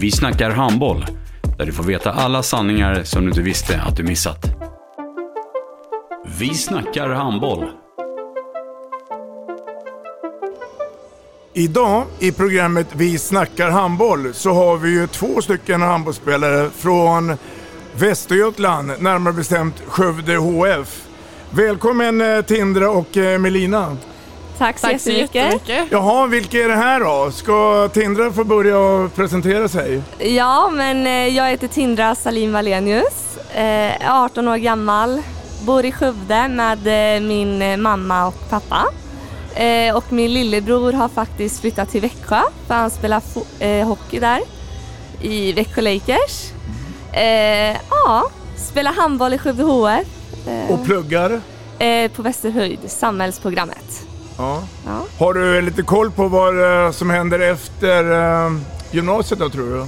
Vi snackar handboll, där du får veta alla sanningar som du inte visste att du missat. Vi snackar handboll. Idag i programmet Vi snackar handboll så har vi ju två stycken handbollsspelare från Västergötland, närmare bestämt Skövde HF. Välkommen eh, Tindra och eh, Melina. Tack så Tack så jättemycket. Jaha, vilka är det här då? Ska Tindra få börja och presentera sig? Ja, men eh, jag heter Tindra Salim Valenius, eh, är 18 år gammal, bor i Skövde med eh, min eh, mamma och pappa. Eh, Och min lillebror har faktiskt flyttat till Växjö för han spelar eh, hockey där i Växjö Lakers. Eh, Ja, spelar handboll i Skövde HF eh, Och pluggar? eh, på Västerhöjd, samhällsprogrammet. Ja. Ja. Har du lite koll på vad eh, som händer efter eh, gymnasiet då tror du?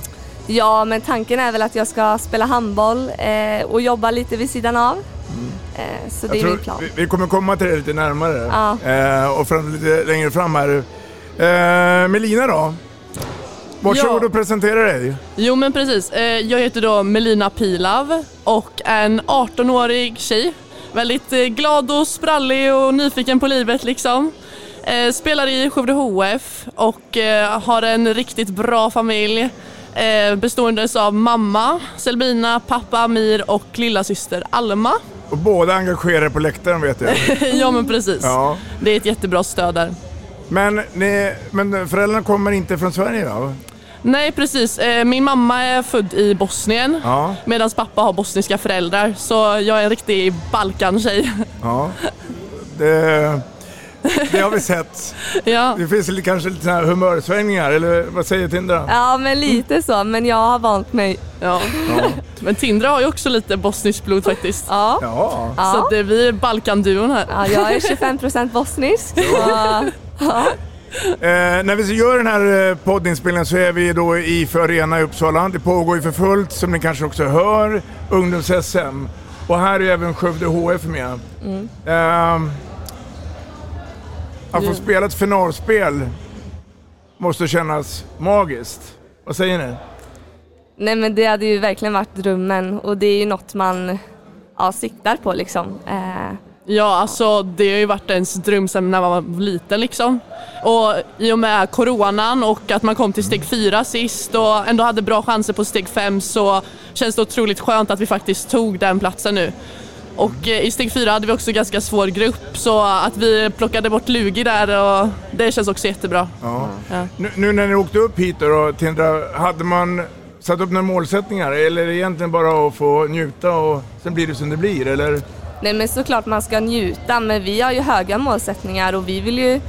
Ja, men tanken är väl att jag ska spela handboll eh, och jobba lite vid sidan av. Eh, så det Jag är min plan. Vi, vi kommer komma till det lite närmare. Ja. Eh, och fram, lite längre fram här. Melina då? Varsågod Ja. och presentera dig. Jo men precis, jag heter då Melina Pilav och är en 18-årig tjej. Väldigt glad och sprallig och nyfiken på livet liksom. Eh, Spelar i Skövde HF och eh, har en riktigt bra familj eh, bestående av mamma Selbina, pappa Amir och lilla syster Alma. Och båda engagerade på läktaren vet jag. ja men precis, ja. det är ett jättebra stöd där. Men, ni, men föräldrarna kommer inte från Sverige då? Nej precis, min mamma är född i Bosnien Ja. medan pappa har bosniska föräldrar så jag är en riktig Balkan-tjej. ja. Det, det har vi sett. ja. Det finns lite- kanske lite här humörsvängningar, eller vad säger Tindra? Ja, men lite så. Men jag har vant mig. Ja. Men Tindra har ju också lite bosniskt blod faktiskt. Ja. Ja. Så Ja. det, vi är Balkanduon här. Ja, jag är 25% bosnisk. Så, ja. Eh, när vi gör den här eh, poddinspelningen så är vi då i för Arena i Uppsala. Det pågår ju för fullt, som ni kanske också hör, ungdoms-SM. Och här är även Skövde HF med. Mm. Eh, att få spela ett finalspel måste kännas magiskt. Vad säger ni? Nej, men det hade ju verkligen varit drömmen och det är ju något man ja, siktar på liksom. Eh, Ja, alltså det har ju varit ens dröm sedan när man var liten liksom. Och i och med coronan och att man kom till steg fyra sist och ändå hade bra chanser på steg fem så känns det otroligt skönt att vi faktiskt tog den platsen nu. Och eh, i steg fyra hade vi också ganska svår grupp så att vi plockade bort Lugi där och det känns också jättebra. Ja. Ja. Nu, nu när ni åkte upp hit då, Tindra, hade man satt upp några målsättningar eller är det egentligen bara att få njuta och sen blir det som det blir? Eller? nej, men såklart man ska njuta, men vi har ju höga målsättningar och vi vill ju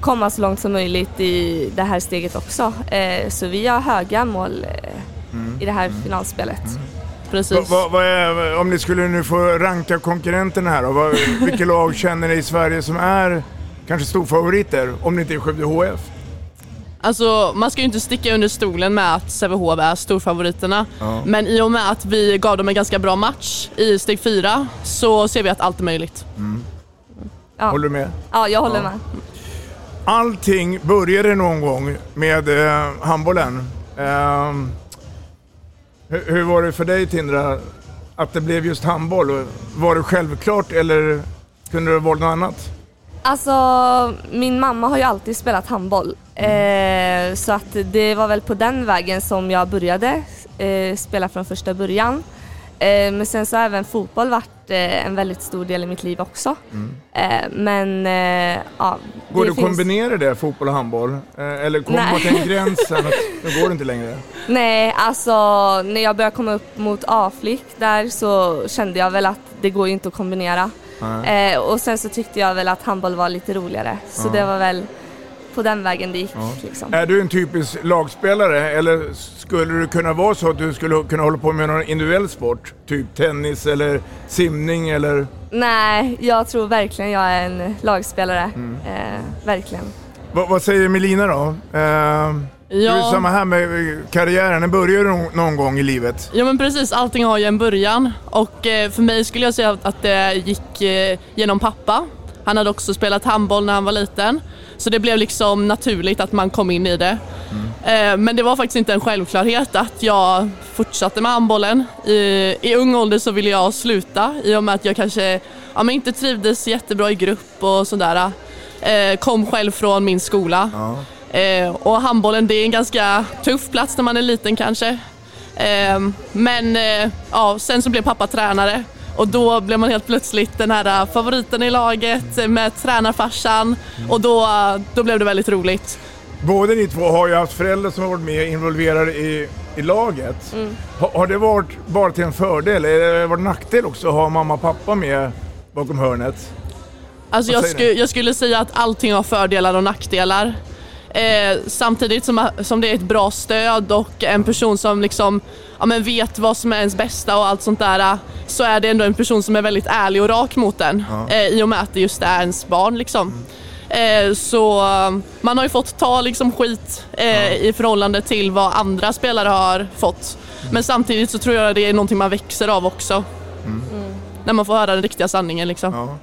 komma så långt som möjligt i det här steget också. Eh, så vi har höga mål eh, i det här finalspelet. Precis. Va, va, är, om ni skulle nu få ranka konkurrenterna här då, vilka lag känner ni i Sverige som är kanske storfavoriter om det inte är Skövde HF? Alltså man ska ju inte sticka under stolen med att Sävehof är storfavoriterna. Ja. Men i och med att vi gav dem en ganska bra match i steg fyra så ser vi att allt är möjligt. Ja. Håller du med? Ja, jag håller med. Allting började någon gång med eh, handbollen. Ehm, hur, hur var det för dig Tindra, att det blev just handboll? Var det självklart eller kunde det vara något annat? Alltså, min mamma har ju alltid spelat handboll. Eh, så att det var väl på den vägen som jag började eh, spela från första början. Eh, men sen så har även fotboll varit eh, en väldigt stor del i mitt liv också. Eh, men eh, ja, Går det att finns- kombinera det, fotboll och handboll? Eller kommer man till en gräns sen att nu går det inte längre? Nej, alltså när jag började komma upp mot A-flick där så kände jag väl att det går ju inte att kombinera. Eh, och sen så tyckte jag väl att handboll var lite roligare. Så Ja. det var väl på den vägen det gick. Ja. Liksom. Är du en typisk lagspelare eller skulle det kunna vara så att du skulle kunna hålla på med någon individuell sport? Typ tennis eller simning eller? Nej, jag tror verkligen jag är en lagspelare. Mm. Eh, verkligen. Vad, vad säger Melina då? Eh, Ja. Det är samma här med karriären, den börjar någon, någon gång i livet. Ja men precis, allting har ju en början och eh, för mig skulle jag säga att det gick eh, genom pappa. Han hade också spelat handboll när han var liten så det blev liksom naturligt att man kom in i det. Eh, Men det var faktiskt inte en självklarhet att jag fortsatte med handbollen. I, I ung ålder så ville jag sluta i och med att jag kanske ja, men inte trivdes jättebra i grupp och sådär. Eh, Kom själv från min skola. Eh, och handbollen det är en ganska tuff plats när man är liten kanske. Men ja, sen så blev pappa tränare och då blev man helt plötsligt den här eh, favoriten i laget med tränarfarsan och då, eh, då blev det väldigt roligt. Båda ni två har ju haft föräldrar som har varit med involverade i, i laget. Ha, har det varit bara till en fördel eller har det varit en nackdel också att ha mamma och pappa med bakom hörnet? Alltså jag, sku, jag skulle säga att allting har fördelar och nackdelar. Eh, samtidigt som, som det är ett bra stöd och en person som liksom, ja, men vet vad som är ens bästa och allt sånt där så är det ändå en person som är väldigt ärlig och rak mot en eh, i och med att det just är ens barn. Liksom. Eh, så eh, man har ju fått ta liksom, skit eh, i förhållande till vad andra spelare har fått. Men samtidigt så tror jag det är någonting man växer av också. När man får höra den riktiga sanningen. Liksom. Ja.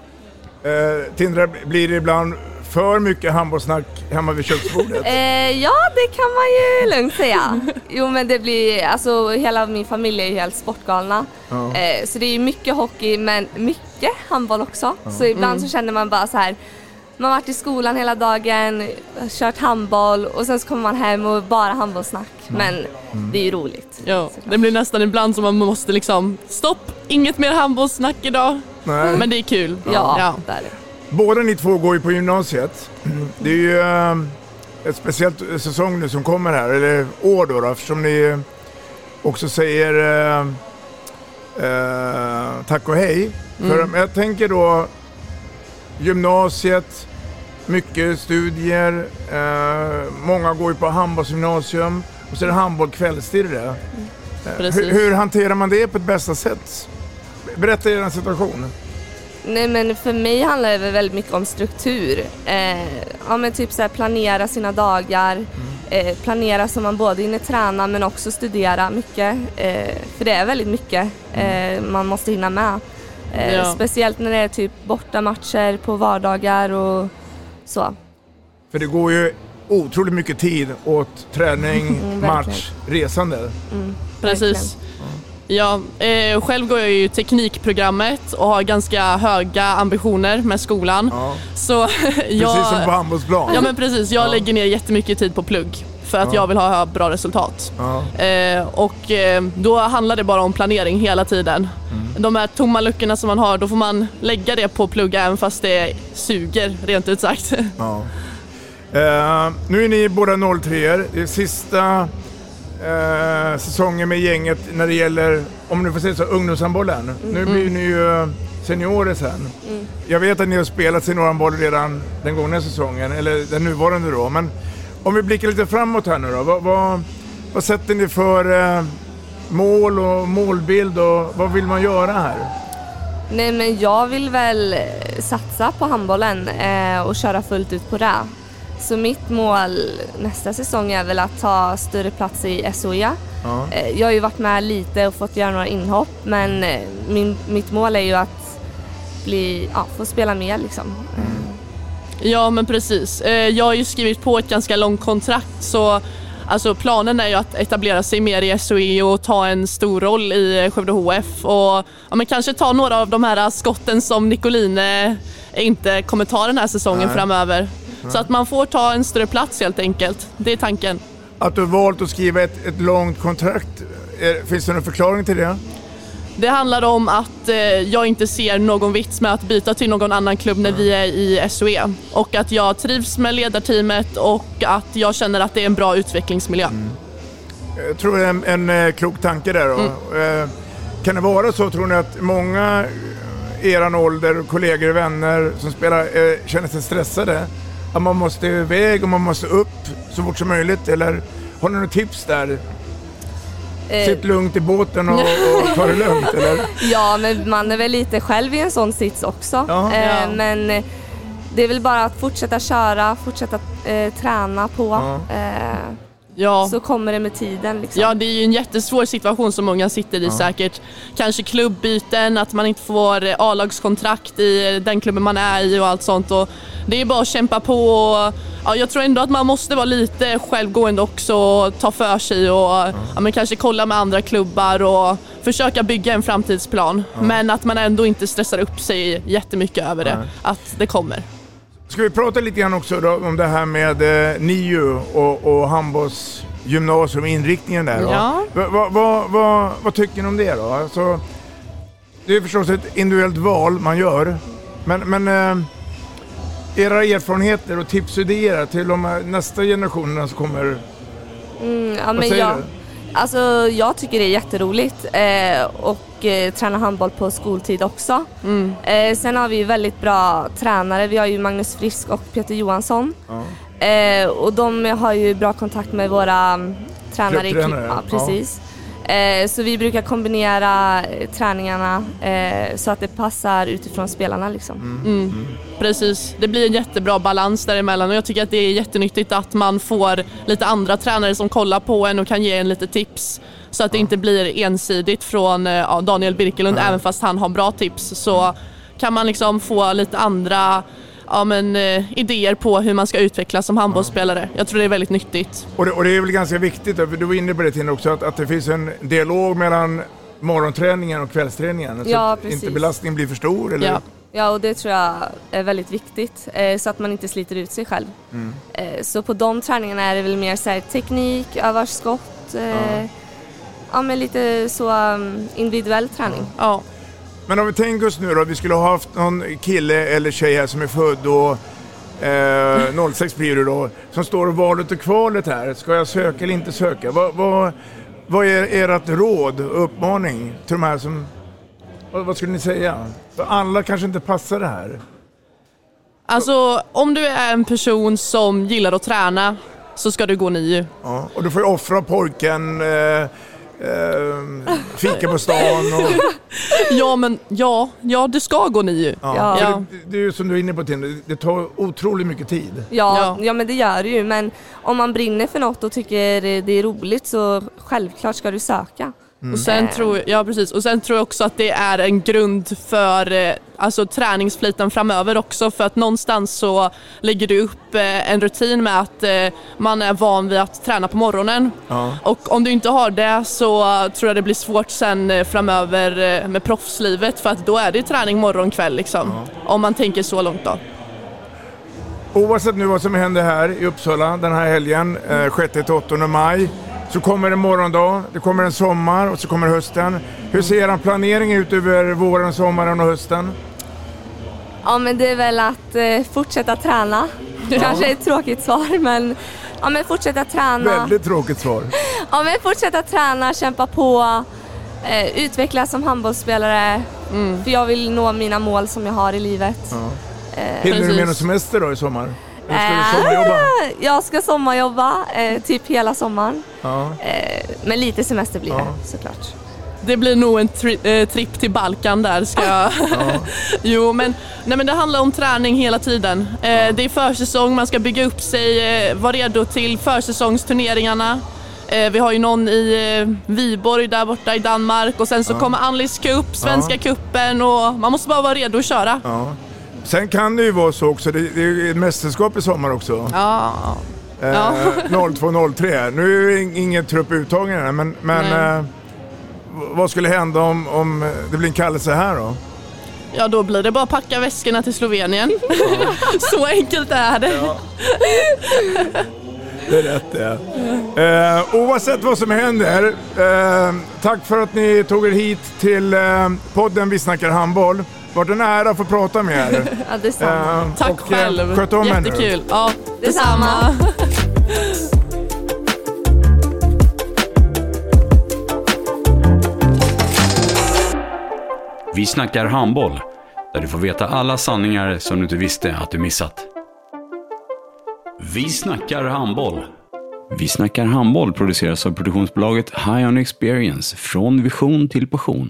Eh, Tindra, blir det ibland för mycket handbollssnack hemma vid köksbordet? Eh, ja, det kan man ju lugnt säga. Jo, men det blir, alltså hela min familj är ju helt sportgalna. Ja. Eh, så det är ju mycket hockey, men mycket handboll också. Så ibland så känner man bara så här, man har varit i skolan hela dagen, kört handboll och sen så kommer man hem och bara handbollssnack. Men det är ju roligt. Ja, det blir nästan ibland som man måste liksom stopp, inget mer handbollssnack idag. Nej. Men det är kul. Ja, Ja. där är det. Båda ni två går ju på gymnasiet. Det är ju eh, ett speciellt säsong nu som kommer här, eller år då, då eftersom ni också säger eh, eh, tack och hej. För jag tänker då gymnasiet, mycket studier, eh, många går ju på handbollsgymnasium och så är det handboll kvällstid i det. Eh, Precis. Hur, hur hanterar man det på ett bästa sätt? Berätta er situation. Nej men för mig handlar det väl väldigt mycket om struktur. Eh, ja men typ så här planera sina dagar, eh, planera så man både hinner träna men också studera mycket. Eh, för det är väldigt mycket eh, man måste hinna med. Eh, Ja. Speciellt när det är typ bortamatcher på vardagar och så. För det går ju otroligt mycket tid åt träning, Mm, match, resande. Mm, Precis. Ja, eh, själv går jag ju teknikprogrammet och har ganska höga ambitioner med skolan. Ja. Så jag, Precis som på handbollsplan. Ja men precis, jag Ja. lägger ner jättemycket tid på plugg för att Ja. jag vill ha bra resultat. Ja. Eh, och eh, då handlar det bara om planering hela tiden. Mm. De här tomma luckorna som man har, då får man lägga det på plugg även fast det suger rent ut sagt. Ja. Eh, nu är ni båda 03 Det är sista eh, säsongen med gänget när det gäller, om du får säga så, ungdomshandbollen. Nu blir ni ju eh, seniorer sen. Jag vet att ni har spelat seniorhandboll redan den gångna säsongen, eller den nuvarande då. Men om vi blickar lite framåt här nu då. Vad, vad, vad sätter ni för eh, mål och målbild och vad vill man göra här? Nej men jag vill väl eh, satsa på handbollen eh, och köra fullt ut på det. Så mitt mål nästa säsong är väl att ta större plats i SOE. Ja. Eh, jag har ju varit med lite och fått göra några inhopp men eh, min, mitt mål är ju att bli, ja, få spela mer liksom. Ja men precis. Eh, Jag har ju skrivit på ett ganska långt kontrakt så alltså, planen är ju att etablera sig mer i SOE och ta en stor roll i Skövde HF och ja, men kanske ta några av de här skotten som Nicoline inte kommer ta den här säsongen Nej. framöver. Så att man får ta en större plats helt enkelt. Det är tanken. Att du valt att skriva ett, ett långt kontrakt, finns det någon förklaring till det? Det handlar om att eh, jag inte ser någon vits med att byta till någon annan klubb när vi är i SOE. Och att jag trivs med ledarteamet och att jag känner att det är en bra utvecklingsmiljö. Jag tror det är en, en eh, klok tanke där. Då. Eh, kan det vara så, tror ni, att många i eran ålder, kollegor och vänner som spelar, känner sig stressade? Att man måste iväg och man måste upp så fort som möjligt? Eller har ni några tips där? Eh, Sitt lugnt i båten och, och ta det lugnt, eller? Ja, men man är väl lite själv i en sån sits också. Ja. Eh, Ja. Men eh, det är väl bara att fortsätta köra, fortsätta eh, träna på. Ja. Ja. Så kommer det med tiden. Liksom. Ja, det är ju en jättesvår situation som många sitter i säkert. Kanske klubbyten, att man inte får eh, A-lagskontrakt i den klubben man är i och allt sånt. Och det är bara att kämpa på. Och, ja, jag tror ändå att man måste vara lite självgående också och ta för sig och ja, men kanske kolla med andra klubbar och försöka bygga en framtidsplan. Men att man ändå inte stressar upp sig jättemycket över det. Att det kommer. Ska vi prata lite grann också då om det här med eh, NIU och, och handbollsgymnasium, inriktningen där. då? Ja. Va, va, va, va, vad tycker ni om det då? Alltså, det är förstås ett individuellt val man gör, men, men eh, era erfarenheter och tips och idéer till de nästa generationerna som kommer, Mm, ja, vad säger jag, du? alltså, jag tycker det är jätteroligt eh, och eh, träna handboll på skoltid också. Mm. Eh, sen har vi väldigt bra tränare. Vi har ju Magnus Frisk och Peter Johansson. Eh, och de har ju bra kontakt med våra mm, tränare. i Klubbtränare, ja, precis. Eh, så vi brukar kombinera eh, träningarna eh, så att det passar utifrån spelarna. Liksom. Mm. Precis, det blir en jättebra balans däremellan och jag tycker att det är jättenyttigt att man får lite andra tränare som kollar på en och kan ge en lite tips. Så att det inte blir ensidigt från eh, ja, Daniel Birkelund, även fast han har bra tips så kan man liksom få lite andra ja, men, eh, idéer på hur man ska utvecklas som handbollsspelare. Jag tror det är väldigt nyttigt. och det, och det är väl ganska viktigt, för du var inne på det Tina också, att, att det finns en dialog mellan morgonträningen och kvällsträningen. Så Ja, att inte belastningen blir för stor. Eller? Ja. Ja, och det tror jag är väldigt viktigt eh, så att man inte sliter ut sig själv. Mm. Eh, så på de träningarna är det väl mer så här, teknik, övar skott, eh, ja. men lite så um, individuell träning. Ja. Men om vi tänker oss nu då, vi skulle ha haft någon kille eller tjej här som är född då, eh, 06 blir det då, som står valet och kvalet här. Ska jag söka eller inte söka? Vad, vad, vad är ert råd och uppmaning till de här som... Vad, vad skulle ni säga? För alla kanske inte passar det här. Alltså om du är en person som gillar att träna så ska du gå NIU. Ja, och du får ju offra pojken, eh, eh, fika på stan och... Ja men ja, ja du ska gå NIU. Ja. Ja. För. Det, det är ju som du är inne på Tinder, det tar otroligt mycket tid. Ja, Ja. ja. men det gör det ju. Men om man brinner för något och tycker det är roligt så självklart ska du söka. Och sen, tror, ja, precis. och sen tror jag också att det är en grund för eh, alltså, träningsfliten framöver också för att någonstans så lägger du upp eh, en rutin med att eh, man är van vid att träna på morgonen. Ja. Och om du inte har det så tror jag det blir svårt sen framöver med proffslivet för att då är det träning morgon kväll liksom. Om man tänker så långt då. Oavsett nu vad som händer här i Uppsala den här helgen, eh, 6-8 maj, så kommer en morgondag, det kommer en sommar och så kommer hösten. Hur ser er planering ut över våren, sommaren och hösten? Ja men det är väl att eh, fortsätta träna. Kanske ett tråkigt svar men, ja, men fortsätta träna. Väldigt tråkigt svar. Ja men fortsätta träna, kämpa på, eh, utvecklas som handbollsspelare. För jag vill nå mina mål som jag har i livet. Eh, Hinner du med någon semester då i sommar? Eller ska du eh, sommarjobba? Jag ska sommarjobba, eh, typ hela sommaren. Ja. Eh, men lite semester blir Ja. det såklart. Det blir nog en tri- eh, tripp till Balkan där ska jag... jo men, nej, men det handlar om träning hela tiden. Eh, det är försäsong, man ska bygga upp sig, eh, vara redo till försäsongsturneringarna. Eh, vi har ju någon i eh, Viborg där borta i Danmark och sen så kommer Anlis Cup, Svenska cupen och man måste bara vara redo att köra. Ja. Sen kan det ju vara så också, det, det är ju ett mästerskap i sommar också. Ja. Eh, Ja. 02-03. Nu är det ingen trupp uttagen än, men, men eh, vad skulle hända om, om det blir en kallelse här då? ja, då blir det bara packa väskorna till Slovenien. så enkelt är det. Det är rätt det. Eh, oavsett vad som händer, eh, tack för att ni tog er hit till eh, podden Vi snackar handboll. Vart en ära att få prata med er. Ja, detsamma. Eh, Tack och, eh, själv. Sköt om er nu. Jättekul. Ja, Detsamma. Vi snackar handboll, där du får veta alla sanningar som du inte visste att du missat. Vi snackar handboll. Vi snackar handboll produceras av produktionsbolaget High On Experience, från vision till passion.